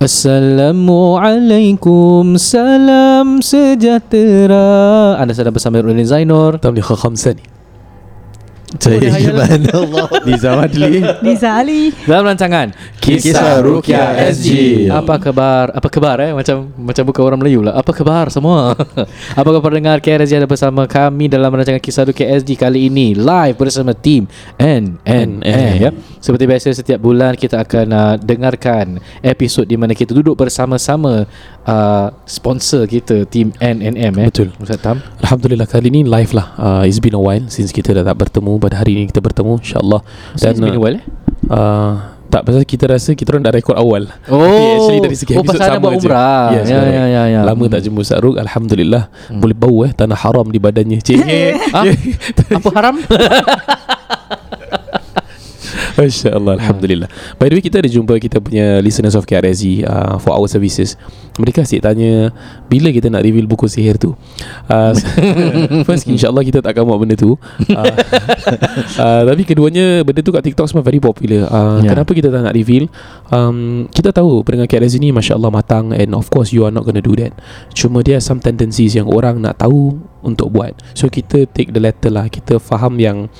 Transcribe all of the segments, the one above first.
Assalamualaikum Salam sejahtera. Anda sedang bersama Rudin Zainur. Tamliha khamsa ni Saya Iman Allah Nizam Adli Niza Ali Dalam rancangan Kisah Rukia SG. Apa khabar? Apa khabar eh? Macam macam bukan orang Melayu lah Apa khabar semua? Apa khabar dengar KRSG ada bersama kami Dalam rancangan Kisah Rukia SG Kali ini Live bersama tim NNN ya. Seperti biasa setiap bulan Kita akan uh, dengarkan Episod di mana kita duduk bersama-sama uh, Sponsor kita Tim NNM eh. Betul. Ustaz Tam Alhamdulillah kali ni live lah uh, It's been a while Since kita dah tak bertemu Pada hari ni kita bertemu InsyaAllah Dan, it's been a while eh? uh, Tak pasal kita rasa Kita orang dah rekod awal Oh, Tapi actually dari segi oh episod sama buat je. umrah Yes, ya, ya, ya, ya. Lama tak jumpa Ustaz Ruk Alhamdulillah Boleh bau eh Tanah haram di badannya Cik Ah, Apa haram? Masya Allah Alhamdulillah. By the way kita ada jumpa Kita punya listeners of KRSG uh, For our services. Mereka asyik tanya Bila kita nak reveal buku sihir tu? Uh, First insyaAllah kita tak akan buat benda tu. Uh, uh, Tapi keduanya Benda tu kat TikTok semua very popular. Uh, yeah. Kenapa kita tak nak reveal? Um, Kita tahu Pendengar KRSG ni Masya Allah matang And of course you are not gonna do that. Cuma dia some tendencies Yang orang nak tahu Untuk buat. So kita take the letter lah. Kita faham yang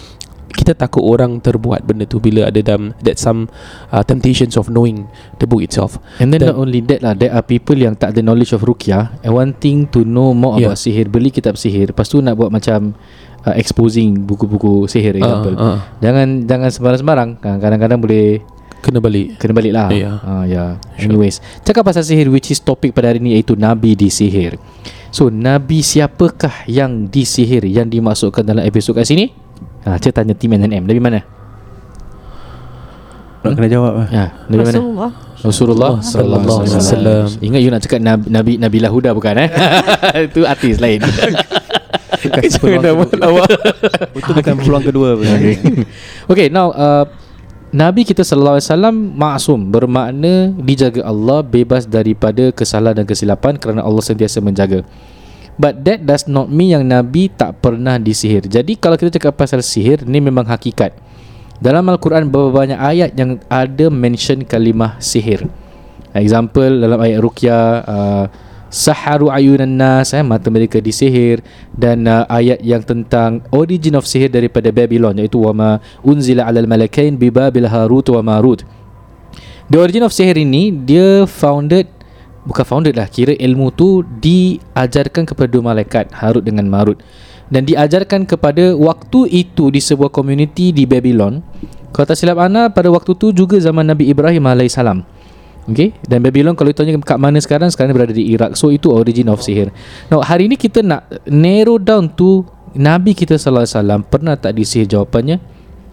kita takut orang terbuat benda tu bila ada dalam that some uh, temptations of knowing the book itself. And then Dan- not only that lah There are people yang tak ada knowledge of rukyah And wanting to know more Yeah. about sihir Beli kitab sihir Lepas tu nak buat macam uh, Exposing buku-buku sihir example uh, uh, Jangan jangan sembarang-sembarang Ah, Kadang-kadang boleh kena balik. Kena balik lah Ya. uh, yeah. Sure. Anyways Cakap pasal sihir Which is topik pada hari ni Iaitu Nabi disihir So Nabi siapakah yang disihir Yang dimasukkan dalam episod kat sini ha, Saya tanya tim NNM Nabi mana? Nak kena jawab lah Ya, Nabi mana? Rasulullah Rasulullah sallallahu alaihi wasallam. Ingat you nak cakap Nabi Nabi, Nabi Lahuda bukan eh? Itu artis lain. Kasih peluang kedua Itu bukan peluang kedua okay, now uh, Nabi kita sallallahu alaihi wasallam maksum bermakna dijaga Allah bebas daripada kesalahan dan kesilapan kerana Allah sentiasa menjaga. But that does not mean yang Nabi tak pernah disihir. Jadi kalau kita cakap pasal sihir ni memang hakikat. Dalam Al-Quran berapa banyak ayat yang ada mention kalimah sihir. Example dalam ayat Ruqyah uh, Saharu ayunan nas eh, Mata mereka disihir Dan uh, ayat yang tentang Origin of sihir daripada Babylon Iaitu Wama unzila alal malakain Bibabil Harut wa Marut The origin of sihir ini Dia founded Bukan founded lah Kira ilmu tu Diajarkan kepada dua malaikat Harut dengan Marut. Dan diajarkan kepada Waktu itu Di sebuah community Di Babylon Kalau tak silap Ana Pada waktu tu juga Zaman Nabi Ibrahim AS Okay Dan Babylon kalau tanya kat mana sekarang Sekarang berada di Iraq. So itu origin of sihir. Now hari ni kita nak Narrow down to Nabi kita sallallahu alaihi wasallam. Pernah tak disihir? Jawapannya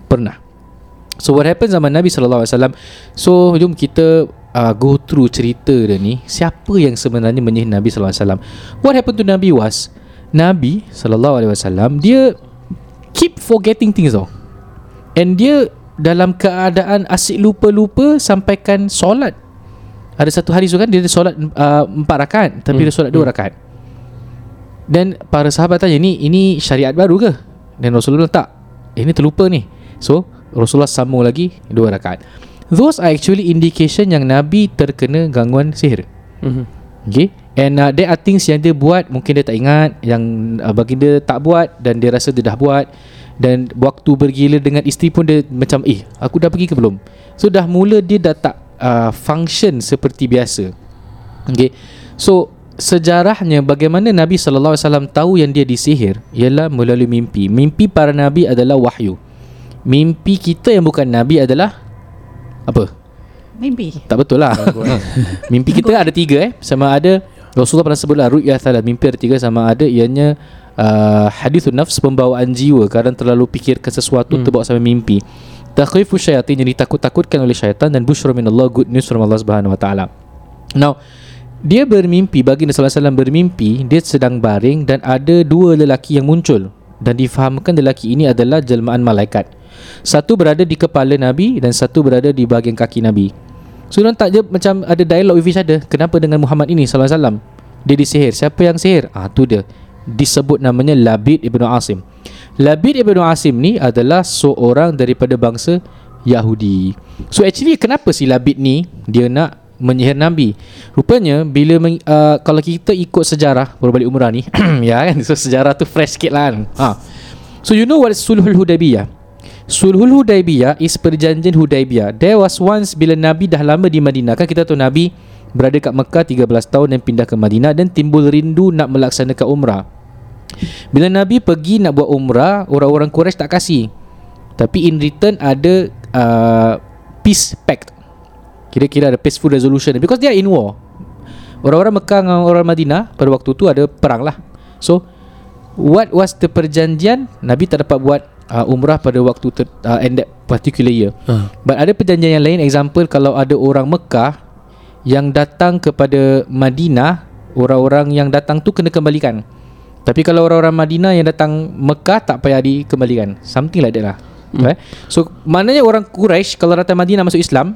Pernah. So what happened zaman Nabi sallallahu alaihi wasallam? So jom kita uh, Go through cerita dia ni Siapa yang sebenarnya menyihir Nabi sallallahu alaihi wasallam What happened to Nabi was Nabi sallallahu alaihi wasallam Dia Keep forgetting things tau And dia dalam keadaan asyik lupa-lupa sampaikan solat. Ada satu hari tu kan dia ada solat uh, empat rakaat tapi Hmm, dia solat dua rakaat. Dan para sahabat tanya ni ini syariat baru ke? Dan Rasulullah tak. Ini terlupa ni. So Rasulullah sambung lagi dua rakaat. Those are actually indication yang Nabi terkena gangguan sihir. Mm-hmm. Okay? And uh, there are things yang dia buat Mungkin dia tak ingat Yang uh, baginda tak buat Dan dia rasa dia dah buat. Dan waktu bergila dengan isteri pun dia macam Eh aku dah pergi ke belum? So dah mula dia dah tak uh, Function seperti biasa. Okay? So Sejarahnya bagaimana Nabi SAW tahu yang dia disihir Ialah melalui mimpi. Mimpi para Nabi adalah wahyu. Mimpi kita yang bukan Nabi adalah Apa? Mimpi. Tak betul lah. Mimpi kita ada tiga eh. Sama ada Rasulullah pernah sebut lah Ru'yah thalat. Mimpi ada tiga sama ada Ianya uh, Hadithun nafs Pembawaan jiwa. Kadang terlalu fikirkan sesuatu hmm. Terbawa sampai mimpi. Takhifu syaitan Yang ditakut-takutkan oleh syaitan Dan bushra min Allah Good news from Allah subhanahu wa ta'ala. Now Dia bermimpi Bagi Nabi SAW bermimpi Dia sedang baring Dan ada dua lelaki yang muncul. Dan difahamkan lelaki ini adalah Jelmaan malaikat Satu berada di kepala Nabi Dan satu berada di bahagian kaki Nabi So orang tak je macam ada dialog with each other Kenapa dengan Muhammad ini SAW Dia disihir Siapa yang sihir? Ah tu dia Disebut namanya Labid Ibn Asim Labid Ibn Asim ni adalah seorang daripada bangsa Yahudi So actually kenapa si Labid ni Dia nak menyihir Nabi. Rupanya bila uh, kalau kita ikut sejarah baru balik umrah ni, ya kan? So sejarah tu fresh sikit lah kan. Ha. So you know what is Sulhul Hudaybiyah? Sulhul Hudaybiyah is perjanjian Hudaybiyah. There was once bila Nabi dah lama di Madinah kan kita tahu Nabi berada kat Mekah 13 tahun dan pindah ke Madinah dan timbul rindu nak melaksanakan umrah. Bila Nabi pergi nak buat umrah, orang-orang Quraisy tak kasih. Tapi in return ada uh, peace pact. Kira-kira ada peaceful resolution because they are in war. Orang-orang Mekah dengan orang Madinah pada waktu tu ada perang lah. So what was the perjanjian? Nabi tak dapat buat uh, umrah pada waktu ter, uh, in that particular year. Ah. But ada perjanjian yang lain Example kalau ada orang Mekah Yang datang kepada Madinah Orang-orang yang datang tu kena kembalikan Tapi kalau orang-orang Madinah yang datang Mekah Tak payah dikembalikan Something like that lah hmm. right? So maknanya orang Quraisy Kalau datang Madinah masuk Islam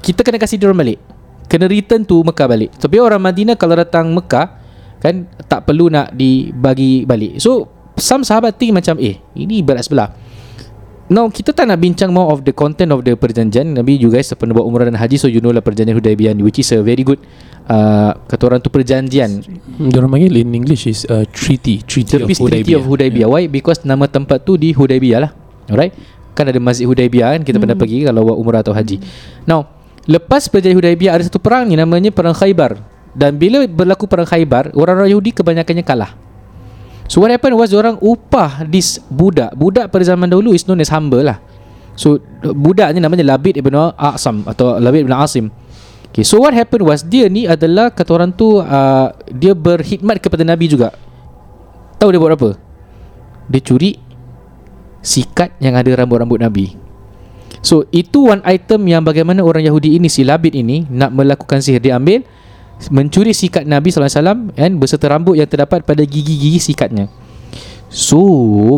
Kita kena kasih dia balik Kena return tu Mekah balik Tapi orang Madinah kalau datang Mekah Kan tak perlu nak dibagi balik So some sahabat think macam Eh ini berat sebelah. Now kita tak nak bincang more of the content of the perjanjian. Nabi you guys pernah buat umrah dan haji So you know lah perjanjian Hudaybiyah ni Which is a very good uh, Kata orang tu perjanjian. Orang panggil in English is uh, treaty, treaty of peace treaty of Hudaybiyah Why? Because nama tempat tu di Hudaybiyah lah. Alright? Kan ada masjid Hudaybiyah kan Kita pernah pergi Kalau buat umrah atau haji. Now Lepas perjanjian Hudaybiyah Ada satu perang ni Namanya perang Khaybar. Dan bila berlaku perang Khaybar Orang-orang Yahudi kebanyakannya kalah So what happened was orang upah this budak. Budak pada zaman dahulu is known as hamba lah. So budak ni namanya Labid ibn A'sam atau Labid ibn Asim. Okay, so what happened was dia ni adalah kata orang tu uh, dia berkhidmat kepada Nabi juga. Tahu dia buat apa? Dia curi sikat yang ada rambut-rambut Nabi. So itu one item yang bagaimana orang Yahudi ini si Labid ini nak melakukan sihir dia ambil mencuri sikat Nabi SAW kan beserta rambut yang terdapat pada gigi-gigi sikatnya. So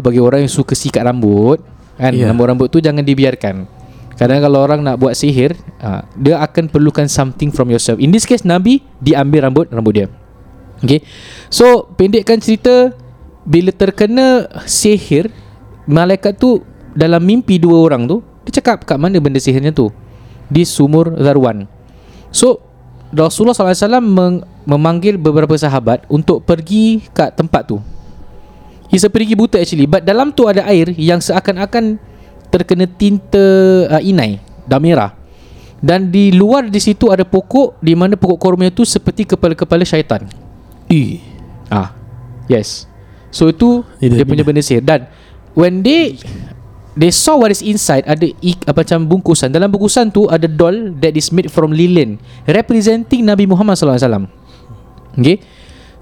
bagi orang yang suka sikat rambut kan yeah. rambut-rambut tu jangan dibiarkan. Kadang kalau orang nak buat sihir, uh, dia akan perlukan something from yourself. In this case Nabi diambil rambut rambut dia. Okay. So pendekkan cerita bila terkena sihir malaikat tu dalam mimpi dua orang tu dia cakap kat mana benda sihirnya tu di sumur Zarwan so Rasulullah SAW meng- memanggil beberapa sahabat untuk pergi kat tempat tu It's a perigi buta actually But dalam tu ada air yang seakan-akan terkena tinta uh, inai dah merah dan di luar di situ ada pokok di mana pokok korma itu seperti kepala-kepala syaitan. Eh. Ah. Yes. So itu Dia punya benda sihir dan when they they saw what is inside ada ik, apa macam bungkusan dalam bungkusan tu ada doll that is made from linen representing Nabi Muhammad sallallahu alaihi wasallam. Okay.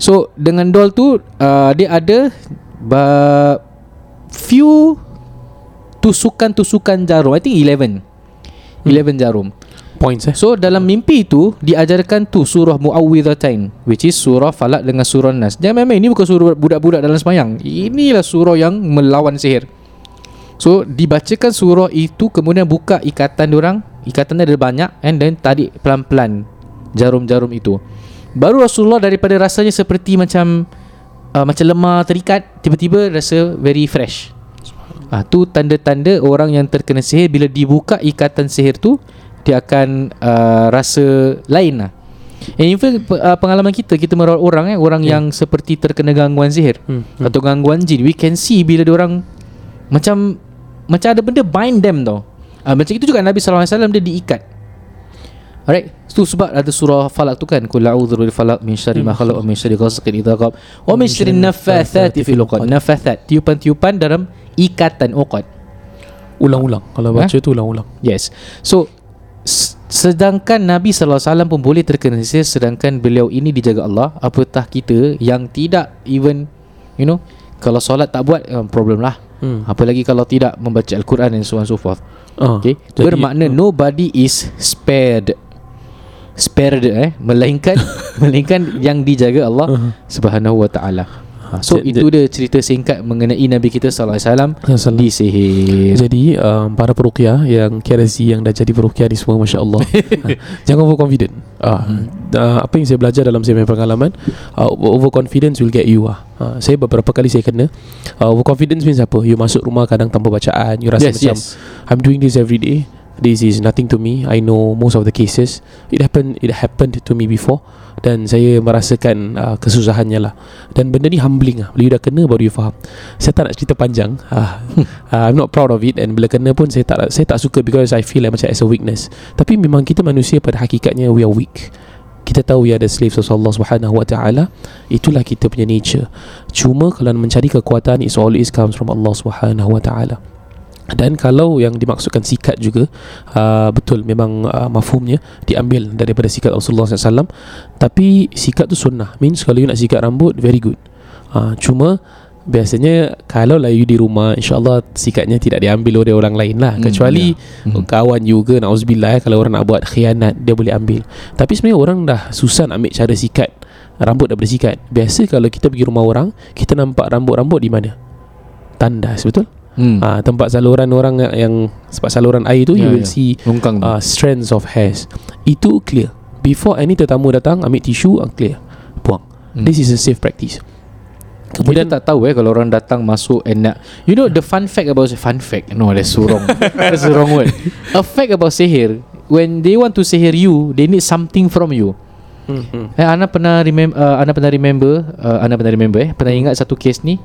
So dengan doll tu uh, dia ada ba, few tusukan-tusukan jarum. I think 11. 11 jarum. Points eh. So dalam mimpi itu diajarkan tu surah Muawwidhatain which is surah Falak dengan surah Nas. Jangan main-main ini bukan surah budak-budak dalam semayang. Inilah surah yang melawan sihir. So dibacakan surah itu kemudian buka ikatan orang, ikatan ada banyak and then tarik pelan-pelan jarum-jarum itu. Baru Rasulullah daripada rasanya seperti macam uh, macam lemah terikat tiba-tiba rasa very fresh. Ah tu tanda-tanda orang yang terkena sihir bila dibuka ikatan sihir tu dia akan uh, rasa lain lah. And even uh, pengalaman kita kita merawat orang eh orang Yeah. yang seperti terkena gangguan sihir Hmm, hmm. atau gangguan jin we can see bila dia orang macam macam ada benda bind them tau. Uh, macam itu juga Nabi sallallahu alaihi wasallam dia diikat. Alright Itu sebab ada surah falak tu kan Kul a'udhu bil falak Min syari ma khalaq Wa min syari ghasiqin idha qab Wa min syari nafathati fil uqad Nafathat Tiupan-tiupan dalam Ikatan uqad Ulang-ulang. Kalau Ha? baca tu ulang-ulang. Yes So Sedangkan Nabi SAW pun boleh terkena sihir Sedangkan beliau ini dijaga Allah Apatah kita yang tidak even You know Kalau solat tak buat um, Problem lah Hmm. Apa lagi kalau tidak membaca Al-Quran and so on so forth? Ah, Okay. Bermakna nobody is spared. Spared eh? Melainkan Melainkan yang dijaga Allah Uh-huh. Subhanahu wa ta'ala So Jadi- itu dia cerita singkat Mengenai Nabi kita SAW Salam. Disihir Jadi um, para peruqyah yang KRSG yang dah jadi peruqyah ni semua Masya Allah ha, Jangan overconfident. Uh, uh, Apa yang saya belajar dalam saya punya pengalaman uh, Overconfidence will get you uh. Uh, Saya beberapa kali saya kena uh, Overconfidence means apa? You masuk rumah kadang tanpa bacaan You rasa Yes macam yes. I'm doing this every day This is nothing to me. I know most of the cases. It happened It happened to me before. Dan saya merasakan uh, Kesusahannya lah. Dan benda ni humbling lah Bila you dah kena Baru you faham. Saya tak nak cerita panjang. Uh, uh, I'm not proud of it. And bila kena pun Saya tak saya tak suka Because I feel like macam As a weakness. Tapi memang kita manusia Pada hakikatnya We are weak. Kita tahu we are the slaves of Allah Subhanahu Wa Taala. Itulah kita punya nature. Cuma kalau mencari kekuatan it always comes from Allah Subhanahu Wa Taala dan kalau yang dimaksudkan sikat juga uh, betul memang uh, mafhumnya diambil daripada sikat Rasulullah SAW tapi sikat tu sunnah. Means kalau you nak sikat rambut very good. Uh, cuma biasanya kalau lah you di rumah insyaallah sikatnya tidak diambil oleh orang lain lah. Hmm, kecuali ya. Hmm. kawan juga nauzubillah eh, kalau orang nak buat khianat dia boleh ambil. Tapi sebenarnya orang dah susah nak ambil cara sikat rambut daripada sikat. Biasa kalau kita pergi rumah orang kita nampak rambut-rambut di mana? Tandas betul Hmm. Ah, tempat saluran orang yang, sebab saluran air tu Ya, you will ya. see Longkang tu. uh, strands of hairs. Itu clear. Before any tetamu datang ambil tisu uh, clear. Buang. Hmm. This is a safe practice. Kemudian tak tahu eh kalau orang datang masuk and nak you know the fun fact about fun fact no that's so wrong that's the wrong word a fact about sihir when they want to sihir you they need something from you hmm. eh Ana pernah remember uh, Ana pernah remember uh, Ana pernah remember eh pernah ingat satu kes ni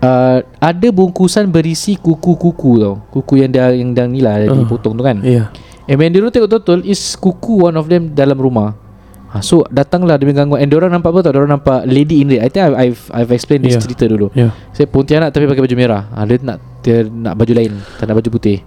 uh, ada bungkusan berisi kuku-kuku tau kuku yang dah yang dah ni lah uh. Ah. dipotong tu kan Yeah. And when dia orang tengok betul is kuku one of them dalam rumah. Ha, so datanglah demi gangguan And diorang nampak apa tau Diorang nampak lady in red I think I've, I've, I've explained this cerita dulu Yeah. Saya Pontianak tapi pakai baju merah ha, Dia nak dia nak baju lain Tak nak baju putih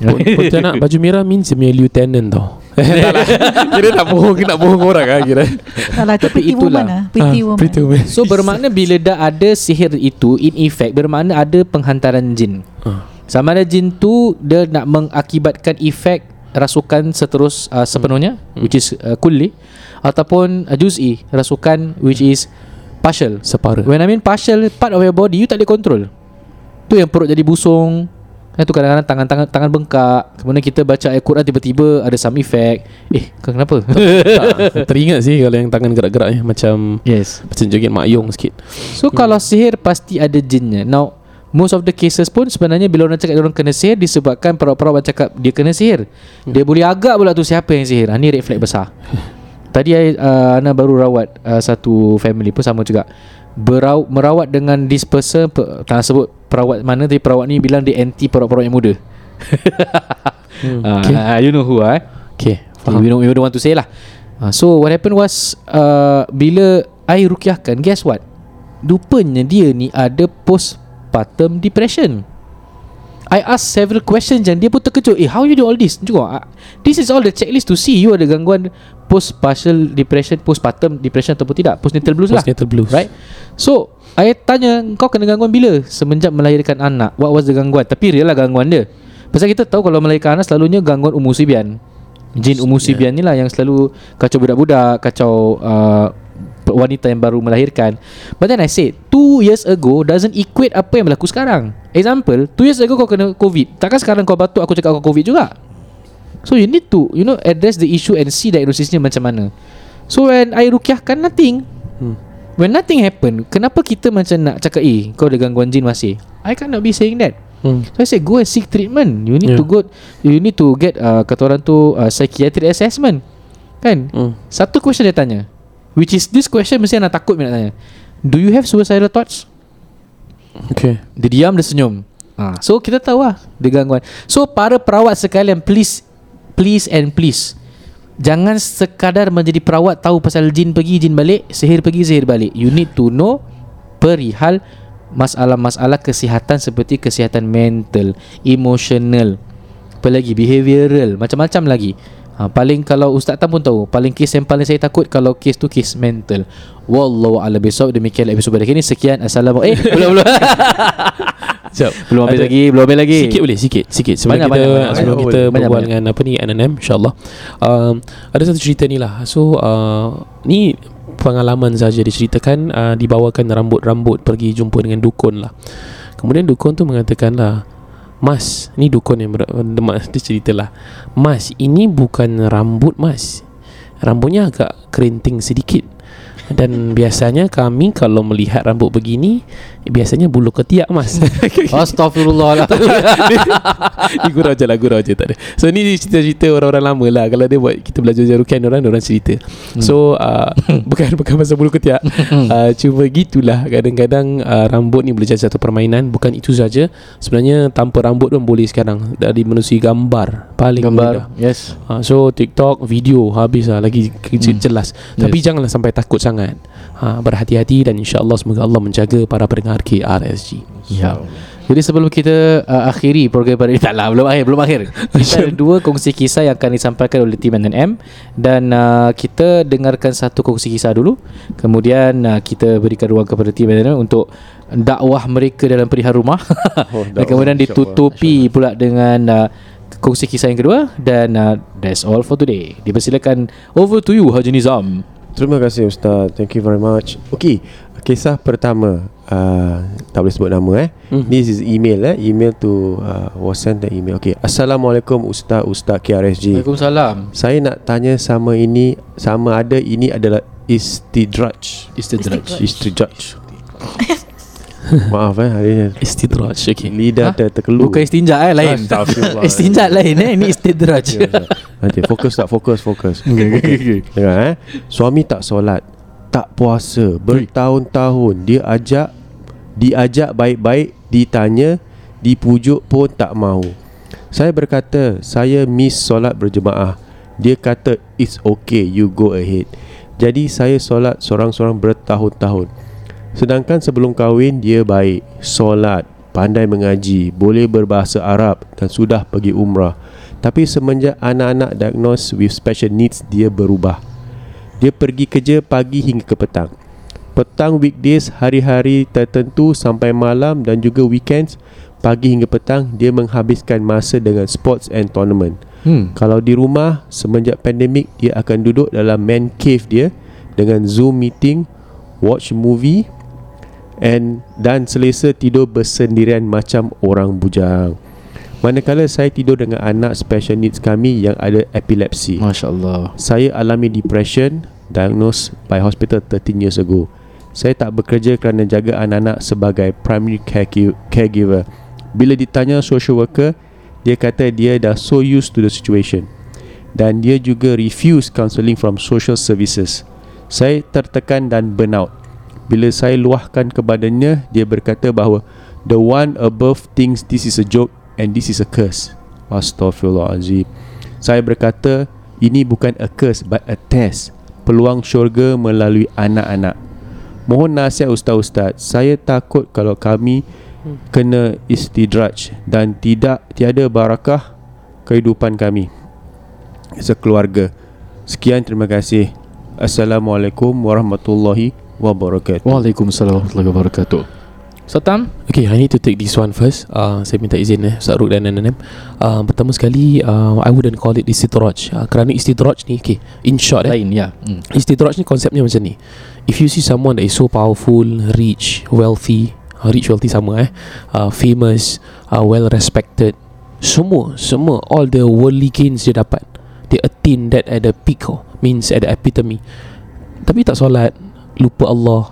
Pon- Pontianak baju merah means dia punya lieutenant tau. Tak lah. Kira nak bohong nak bohong orang ah kira. Salah Tapi pretty itulah. woman lah Pretty Ah, woman Pretty woman. So bermakna bila dah ada sihir itu In effect Bermakna ada penghantaran jin Ah. Sama ada jin tu Dia nak mengakibatkan efek Rasukan seterus uh, sepenuhnya Hmm. Which is uh, kulli Ataupun uh, juz'i Rasukan which is partial Separa. When I mean partial part of your body you tak boleh control. Tu yang perut jadi busung. Itu kadang-kadang tangan-tangan tangan bengkak. Kemudian kita baca ayat Quran tiba-tiba ada some effect. Eh, kau kenapa? tak, teringat sih kalau yang tangan gerak-gerak ni macam yes. macam joget mak yong sikit. So kalau sihir pasti ada jinnya. Now most of the cases pun sebenarnya bila orang cakap orang kena sihir disebabkan perawat-perawat cakap dia kena sihir. Dia boleh agak pula tu siapa yang sihir. Ha, ni red flag besar. Tadi uh, Ana baru rawat uh, satu family pun sama juga. Berau, merawat dengan this person pe, tak sebut perawat mana tapi perawat ni bilang dia anti perawat-perawat yang muda. Hmm. Ah, Okay. ah, you know who ah? Eh? Okay. Faham. We don't, we don't want to say lah uh, So what happened was uh, Bila I rukiahkan Guess what Rupanya dia ni ada Postpartum depression I ask several questions Dan dia pun terkejut Eh how you do all this Juga uh, This is all the checklist to see You ada gangguan Post partial depression Postpartum depression Ataupun tidak Postnatal blues lah. Postnatal blues. Right? So I tanya Kau kena gangguan bila? Semenjak melahirkan anak What was the gangguan? Tapi real lah gangguan dia. Pasal kita tahu Kalau melahirkan anak Selalunya gangguan umur sibian. Jin umur sibian ni lah Yang selalu Kacau budak-budak Kacau uh, Wanita yang baru melahirkan. But then I said Two years ago Doesn't equate apa yang berlaku sekarang. Example Two years ago kau kena COVID. Takkan sekarang kau batuk Aku cakap kau COVID juga So you need to You know address the issue And see diagnosisnya macam mana So when I rukiahkan Nothing Hmm. When nothing happen Kenapa kita macam nak cakap Eh kau ada gangguan jin masih I cannot be saying that Hmm. So I say go and seek treatment You need Yeah. to go You need to get uh, Kata orang tu uh, Psychiatric assessment Kan Hmm. Satu question dia tanya Which is this question Mesti nak takut nak tanya Do you have suicidal thoughts? Okay. Dia diam dia senyum ha. So kita tahu lah Dia gangguan So para perawat sekalian Please Please and please. Jangan sekadar menjadi perawat Tahu pasal jin pergi jin balik Sihir pergi sihir balik. You need to know Perihal Masalah-masalah kesihatan Seperti kesihatan mental Emotional Apa lagi Behavioral Macam-macam lagi. Ha, Paling kalau Ustaz Tam pun tahu Paling kes yang paling saya takut Kalau kes tu kes mental. Wallahu besok Demikianlah episode pada kini Sekian. Assalamualaikum. Eh belum belum Sekejap. Belum habis lagi Belum habis lagi Sikit boleh sikit sikit sebelum Banyak, kita banyak, banyak. sebelum Banyak, kita banyak, berbual banyak. dengan apa ni NNM insyaallah. Um, ada satu cerita ni lah. So uh, ni pengalaman saja diceritakan uh, dibawakan rambut-rambut pergi jumpa dengan dukun lah. Kemudian dukun tu mengatakan lah Mas, ni dukun yang ber- mas dia cerita lah Mas, ini bukan rambut mas Rambutnya agak kerinting sedikit Dan biasanya kami kalau melihat rambut begini Biasanya bulu ketiak mas. Astaghfirullahaladzim. Ni gurau je lah Gurau je tak ada. So ni cerita-cerita orang-orang lama lah. Kalau dia buat Kita belajar jarukan orang Orang cerita. So uh, Bukan bukan pasal bulu ketiak. Uh, Cuma gitulah. Kadang-kadang uh, Rambut ni boleh jadi satu permainan. Bukan itu saja. Sebenarnya Tanpa rambut pun boleh sekarang. Dari menerusi gambar. Paling mudah. Gambar Yes. Uh, So TikTok Video Habis lah. Lagi Hmm. jelas. Tapi janganlah sampai takut sangat ha, Berhati-hati Dan insyaAllah Semoga Allah menjaga Para pendengar KRSG Ya. Jadi sebelum kita uh, akhiri program pada ini tak lah belum akhir belum akhir. Kita ada dua kongsi kisah yang akan disampaikan oleh tim NNM dan uh, kita dengarkan satu kongsi kisah dulu. Kemudian uh, kita berikan ruang kepada tim NNM untuk dakwah mereka dalam perihal rumah. Oh, dan kemudian ditutupi pula dengan uh, kongsi kisah yang kedua dan uh, that's all for today. Dipersilakan over to you Haji Nizam. Terima kasih Ustaz. Thank you very much. Okay Kisah pertama uh, Tak boleh sebut nama eh. Mhm. This is email eh. Email to uh, Was sent the email. Okay Assalamualaikum Ustaz. Ustaz KRSG Waalaikumsalam. Saya nak tanya sama ini Sama ada ini adalah Istidraj. Istidraj. Istidraj Maaf eh hari Istidraj Okay Lidah Ha? ter terkeluar Bukan istinja eh lain. Istinja lain eh ini istidraj. Nanti fokus tak fokus fokus. Okay, Dengar eh. Suami tak solat, tak puasa, bertahun-tahun dia ajak diajak baik-baik, ditanya, dipujuk pun tak mau. Saya berkata, saya miss solat berjemaah. Dia kata, it's okay, you go ahead. Jadi saya solat seorang-seorang bertahun-tahun. Sedangkan sebelum kahwin dia baik, solat, pandai mengaji, boleh berbahasa Arab dan sudah pergi umrah. Tapi semenjak anak-anak diagnosed with special needs dia berubah. Dia pergi kerja pagi hingga ke petang. Petang weekdays hari-hari tertentu sampai malam dan juga weekends pagi hingga petang dia menghabiskan masa dengan sports and tournament. Hmm. Kalau di rumah semenjak pandemik dia akan duduk dalam man cave dia dengan Zoom meeting, watch movie and dan selesa tidur bersendirian macam orang bujang. Manakala saya tidur dengan anak special needs kami yang ada epilepsi. Masya-Allah. Saya alami depression diagnosed by hospital 13 years ago. Saya tak bekerja kerana jaga anak-anak sebagai primary care- caregiver. Bila ditanya social worker, dia kata dia dah so used to the situation. Dan dia juga refuse counselling from social services. Saya tertekan dan burnout. Bila saya luahkan kepadanya, dia berkata bahawa the one above thinks this is a joke and this is a curse. Astaghfirullahalazim. Saya berkata, ini bukan a curse but a test. Peluang syurga melalui anak-anak. Mohon nasihat ustaz-ustaz. Saya takut kalau kami kena istidraj dan tidak tiada barakah kehidupan kami sekeluarga. Sekian terima kasih. Assalamualaikum warahmatullahi wabarakatuh. Waalaikumsalam warahmatullahi wabarakatuh. Satam? Okay, I need to take this one first. Uh, saya minta izin eh, Ustaz Ruk dan NNM. Uh, pertama sekali, uh, I wouldn't call it istidraj. Uh, kerana istidraj ni, okay, in short eh, Lain ya. Hmm. Istidraj ni konsepnya macam ni If you see someone that is so powerful Rich, wealthy uh, Rich, wealthy sama eh uh, Famous, uh, well respected Semua, semua All the worldly gains dia dapat Dia attain that at the peak oh, Means at the epitome Tapi tak solat Lupa Allah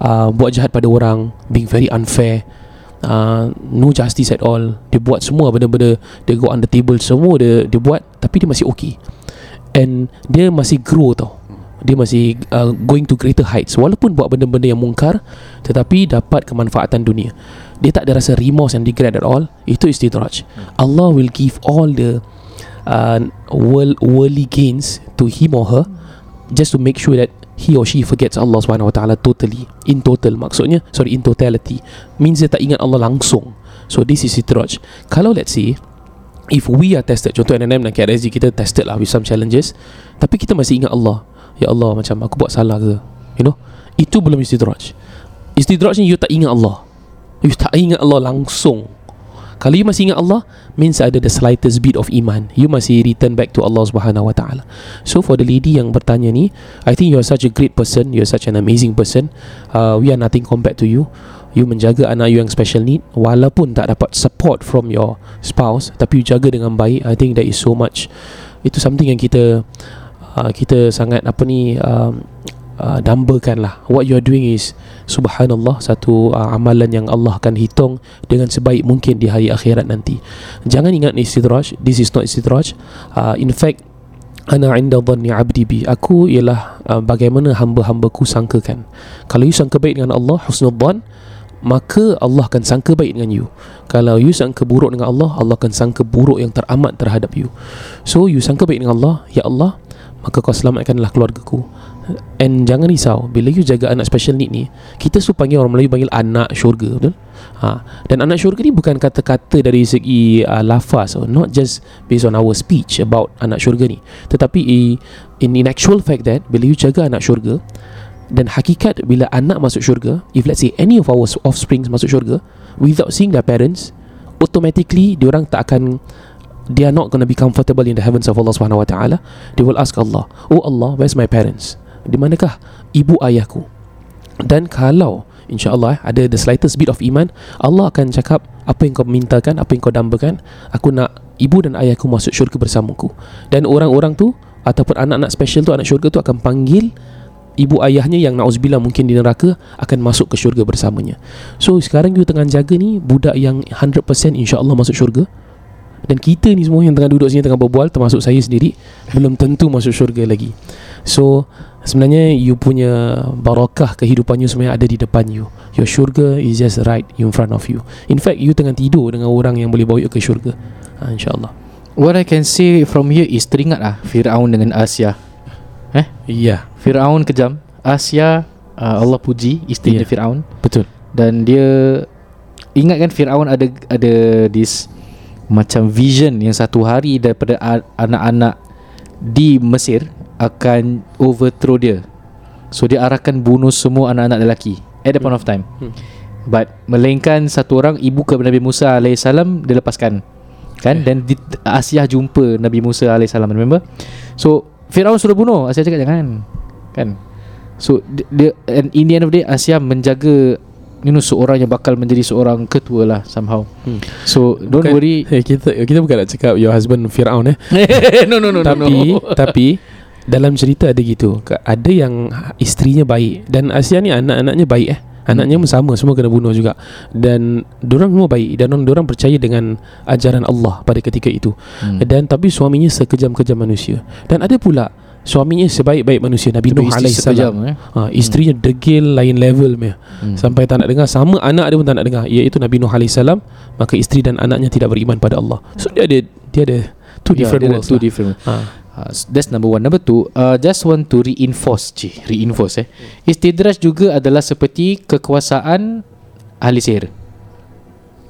uh, Buat jahat pada orang Being very unfair uh, No justice at all. Dia buat semua benda-benda Dia go on the table Semua dia, dia buat Tapi dia masih okay. And dia masih grow tau. Dia masih uh, going to greater heights. Walaupun buat benda-benda yang mungkar tetapi dapat kemanfaatan dunia. Dia tak ada rasa remorse and regret at all. Itu istidraj. Allah will give all the uh, world, worldly gains to him or her just to make sure that he or she forgets Allah Taala totally in total maksudnya sorry in totality means dia tak ingat Allah langsung. So this is istidraj kalau let's say if we are tested contoh NNM dan KRSG kita tested lah with some challenges tapi kita masih ingat Allah. Ya Allah macam aku buat salah ke? You know? Itu belum istidraj Istidraj ni you tak ingat Allah. You tak ingat Allah langsung. Kalau you masih ingat Allah Means ada the slightest bit of iman. You masih return back to Allah subhanahu wa ta'ala. So for the lady yang bertanya ni I think you are such a great person You are such an amazing person. Uh, We are nothing compared to you. You menjaga anak you yang special need. Walaupun tak dapat support from your spouse Tapi you jaga dengan baik I think that is so much. Itu something yang kita uh, kita sangat apa ni um, uh, dambakan lah what you are doing is subhanallah satu uh, amalan yang Allah akan hitung dengan sebaik mungkin di hari akhirat nanti. Jangan ingat istidraj. This is not istidraj. Uh, in fact ana inda dhanni abdi bi. Aku ialah uh, bagaimana hamba-hambaku sangkakan. Kalau you sangka baik dengan Allah husnudzan maka Allah akan sangka baik dengan you. Kalau you sangka buruk dengan Allah Allah akan sangka buruk yang teramat terhadap you. So you sangka baik dengan Allah ya Allah maka kau selamatkanlah keluargaku and jangan risau bila you jaga anak special need ni kita suka panggil orang Melayu panggil anak syurga betul? Ha. dan anak syurga ni bukan kata-kata dari segi uh, lafaz so not just based on our speech about anak syurga ni. Tetapi in, in actual fact that bila you jaga anak syurga dan hakikat bila anak masuk syurga if let's say any of our offspring masuk syurga without seeing their parents automatically diorang tak akan they are not going to be comfortable in the heavens of Allah Taala. They will ask Allah oh Allah where's my parents di manakah ibu ayahku? Dan kalau InsyaAllah eh, ada the slightest bit of iman Allah akan cakap Apa yang kau mintakan Apa yang kau dambakan Aku nak ibu dan ayahku masuk syurga bersamaku. Dan orang-orang tu Ataupun anak-anak special tu Anak syurga tu akan panggil Ibu ayahnya yang na'uzubillah mungkin di neraka Akan masuk ke syurga bersamanya. So sekarang you tengah jaga ni Budak yang 100% insyaAllah masuk syurga dan kita ni semua yang tengah duduk sini Tengah berbual Termasuk saya sendiri Belum tentu masuk syurga lagi. So Sebenarnya you punya Barakah kehidupan you Sebenarnya ada di depan you. Your syurga is just right In front of you. In fact you tengah tidur Dengan orang yang boleh bawa you ke syurga. Ha, InsyaAllah. What I can say from here is teringat lah Fir'aun dengan Asia. Eh? Iya Fir'aun kejam Asia uh, Allah puji Isteri yeah. Fir'aun. Betul. Dan dia Ingat kan Fir'aun ada Ada this Macam vision Yang satu hari Daripada anak-anak Di Mesir Akan Overthrow dia. So dia arahkan bunuh semua anak-anak lelaki At that point of time. Hmm. But Melainkan satu orang Ibu ke Nabi Musa AS Dia lepaskan. Kan? Dan di, Asia jumpa Nabi Musa AS Remember? So Fir'aun suruh bunuh. Asia cakap jangan. Kan? So dia, dia and in the end of the day Asia menjaga You know seorang yang bakal menjadi seorang ketua lah somehow. Hmm. So don't Bukan- worry. Eh, kita kita bukan nak cakap your husband Firaun eh. no no no tapi no. no. tapi dalam cerita ada gitu. Ada yang isterinya baik dan Asia ni anak-anaknya baik eh. Anaknya pun sama Semua kena bunuh juga Dan Diorang semua baik Dan diorang percaya dengan Ajaran Allah Pada ketika itu Hmm. Dan tapi suaminya Sekejam-kejam manusia Dan ada pula Suaminya sebaik-baik manusia Nabi Nuh AS sekejam, eh. ha, Isterinya degil Lain level punya Hmm. Sampai tak nak dengar Sama anak dia pun tak nak dengar Iaitu Nabi Nuh AS Maka isteri dan anaknya Tidak beriman pada Allah So dia ada Dia ada Two Yeah, different worlds Two lah. different. ha. Uh, that's number one Number two uh, Just want to reinforce Cik, Reinforce eh Istidraj juga adalah seperti Kekuasaan Ahli sihir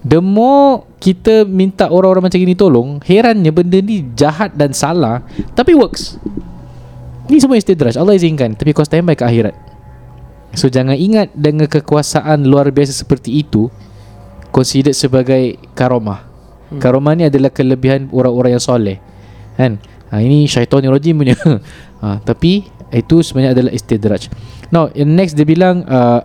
The more Kita minta orang-orang macam ini tolong Herannya benda ni Jahat dan salah Tapi works Ni semua istidraj Allah izinkan Tapi kau standby ke akhirat. So jangan ingat Dengan kekuasaan luar biasa seperti itu Considered sebagai Karomah. Hmm. Karomah ni adalah kelebihan Orang-orang yang soleh Kan? Ha, Ini syaitan yang rajim punya. Ha, Tapi Itu sebenarnya adalah istidraj. Now in next dia bilang uh,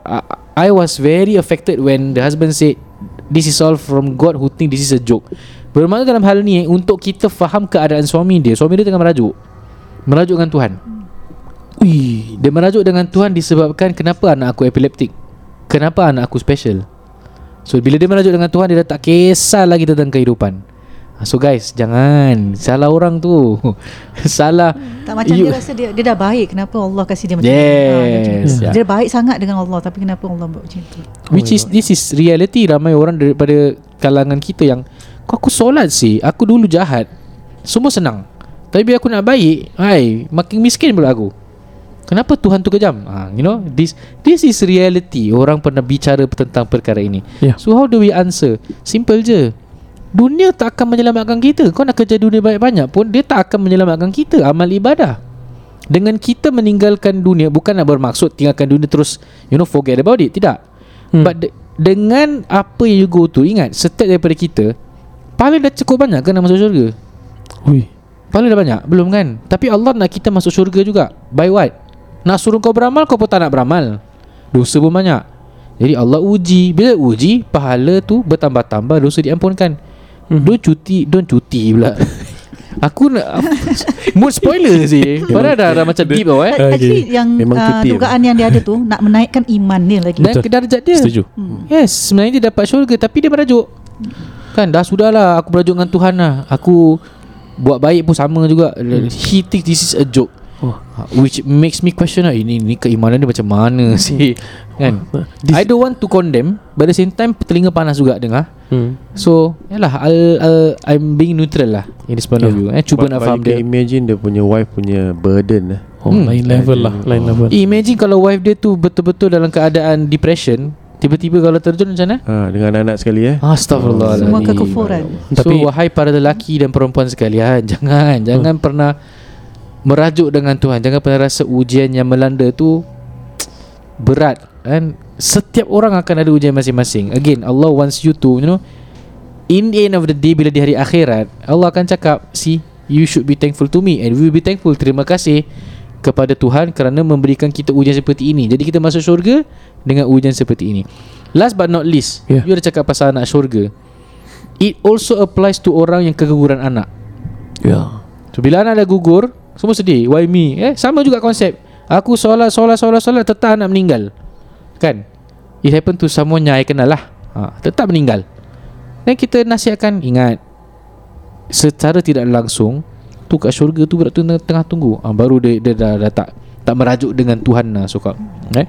I was very affected When the husband said This is all from God Who think this is a joke. Bermakna dalam hal ni Untuk kita faham keadaan suami dia Suami dia tengah merajuk. Merajuk dengan Tuhan Ui, Dia merajuk dengan Tuhan Disebabkan Kenapa anak aku epileptik. Kenapa anak aku special? So bila dia merajuk dengan Tuhan Dia dah tak kisah lagi tentang kehidupan. Ah, So guys Jangan. Salah orang tu. Salah. Tak macam You- dia rasa dia, dia dah baik. Kenapa Allah kasih dia macam Yes, ni? Ah, dia macam tu. yeah. Dia baik sangat dengan Allah Tapi kenapa Allah buat macam tu? Which is This is reality Ramai orang daripada Kalangan kita yang Kau aku solat sih. Aku dulu jahat. Semua senang. Tapi bila aku nak baik Hai Makin miskin pula aku Kenapa Tuhan tu kejam? Ha, You know This This is reality. Orang pernah bicara Tentang perkara ini. Ya. So how do we answer? Simple je. Dunia tak akan menyelamatkan kita. Kau nak kerja dunia banyak-banyak pun Dia tak akan menyelamatkan kita. Amal ibadah. Dengan kita meninggalkan dunia Bukan nak bermaksud Tinggalkan dunia terus You know forget about it. Tidak. Hmm. But de- dengan apa yang you go to Ingat Setiap daripada kita Pahala dah cukup banyak kan nak masuk syurga? Ui. Pahala dah banyak? Belum kan? Tapi Allah nak kita masuk syurga juga. By what Nak suruh kau beramal Kau pun tak nak beramal. Dosa pun banyak. Jadi Allah uji. Bila uji Pahala tu bertambah-tambah Dosa diampunkan. Mhm. Don't cuti Don't cuti pula. Aku nak Mood spoiler sih. Padahal dah, dah macam deep tau eh? Okay. Actually yang Memang uh, dugaan yang dia ada tu nak menaikkan iman dia lagi. Naik Betul. ke darjat dia? Setuju. Yes Sebenarnya dia dapat syurga Tapi dia merajuk. Kan dah sudah lah Aku merajuk dengan Tuhan lah. Aku Buat baik pun sama juga. He thinks this is a joke Oh. Which makes me question lah Ini, ini keimanan dia macam mana sih Kan This- I don't want to condemn But at the same time Telinga panas juga dengar hmm. So Yalah I'll, I'll, I'm being neutral lah In this point of Yeah. view eh, Cuba But- nak but faham dia imagine dia punya wife punya burden lah. Oh Hmm. lain level lah Lain level Eh, Imagine kalau wife dia tu Betul-betul dalam keadaan Depression Tiba-tiba kalau terjun macam mana Ha, dengan anak sekali eh. Astaghfirullahaladzim Semua kekufuran. So Tapi- wahai para lelaki dan perempuan sekalian Jangan Jangan pernah Merajuk dengan Tuhan. Jangan pernah rasa ujian yang melanda tu Berat kan? Setiap orang akan ada ujian masing-masing. Again Allah wants you to You know In the end of the day Bila di hari akhirat Allah akan cakap See You should be thankful to me. And we will be thankful Terima kasih Kepada Tuhan Kerana memberikan kita ujian seperti ini. Jadi kita masuk syurga Dengan ujian seperti ini. Last but not least Yeah. You ada cakap pasal anak syurga. It also applies to orang yang keguguran anak. Ya. So bila anak dah gugur Semua sedih. Why me? Eh, Sama juga konsep Aku solat solat solat solat Tetap anak meninggal. Kan? It happen to someone yang I kenal lah. Ha, Tetap meninggal. Dan kita nasihatkan Ingat Secara tidak langsung Tu kat syurga tu Berat tu tengah, tunggu. Ha, Baru dia, dia dah, dah tak Tak merajuk dengan Tuhan lah so called, eh?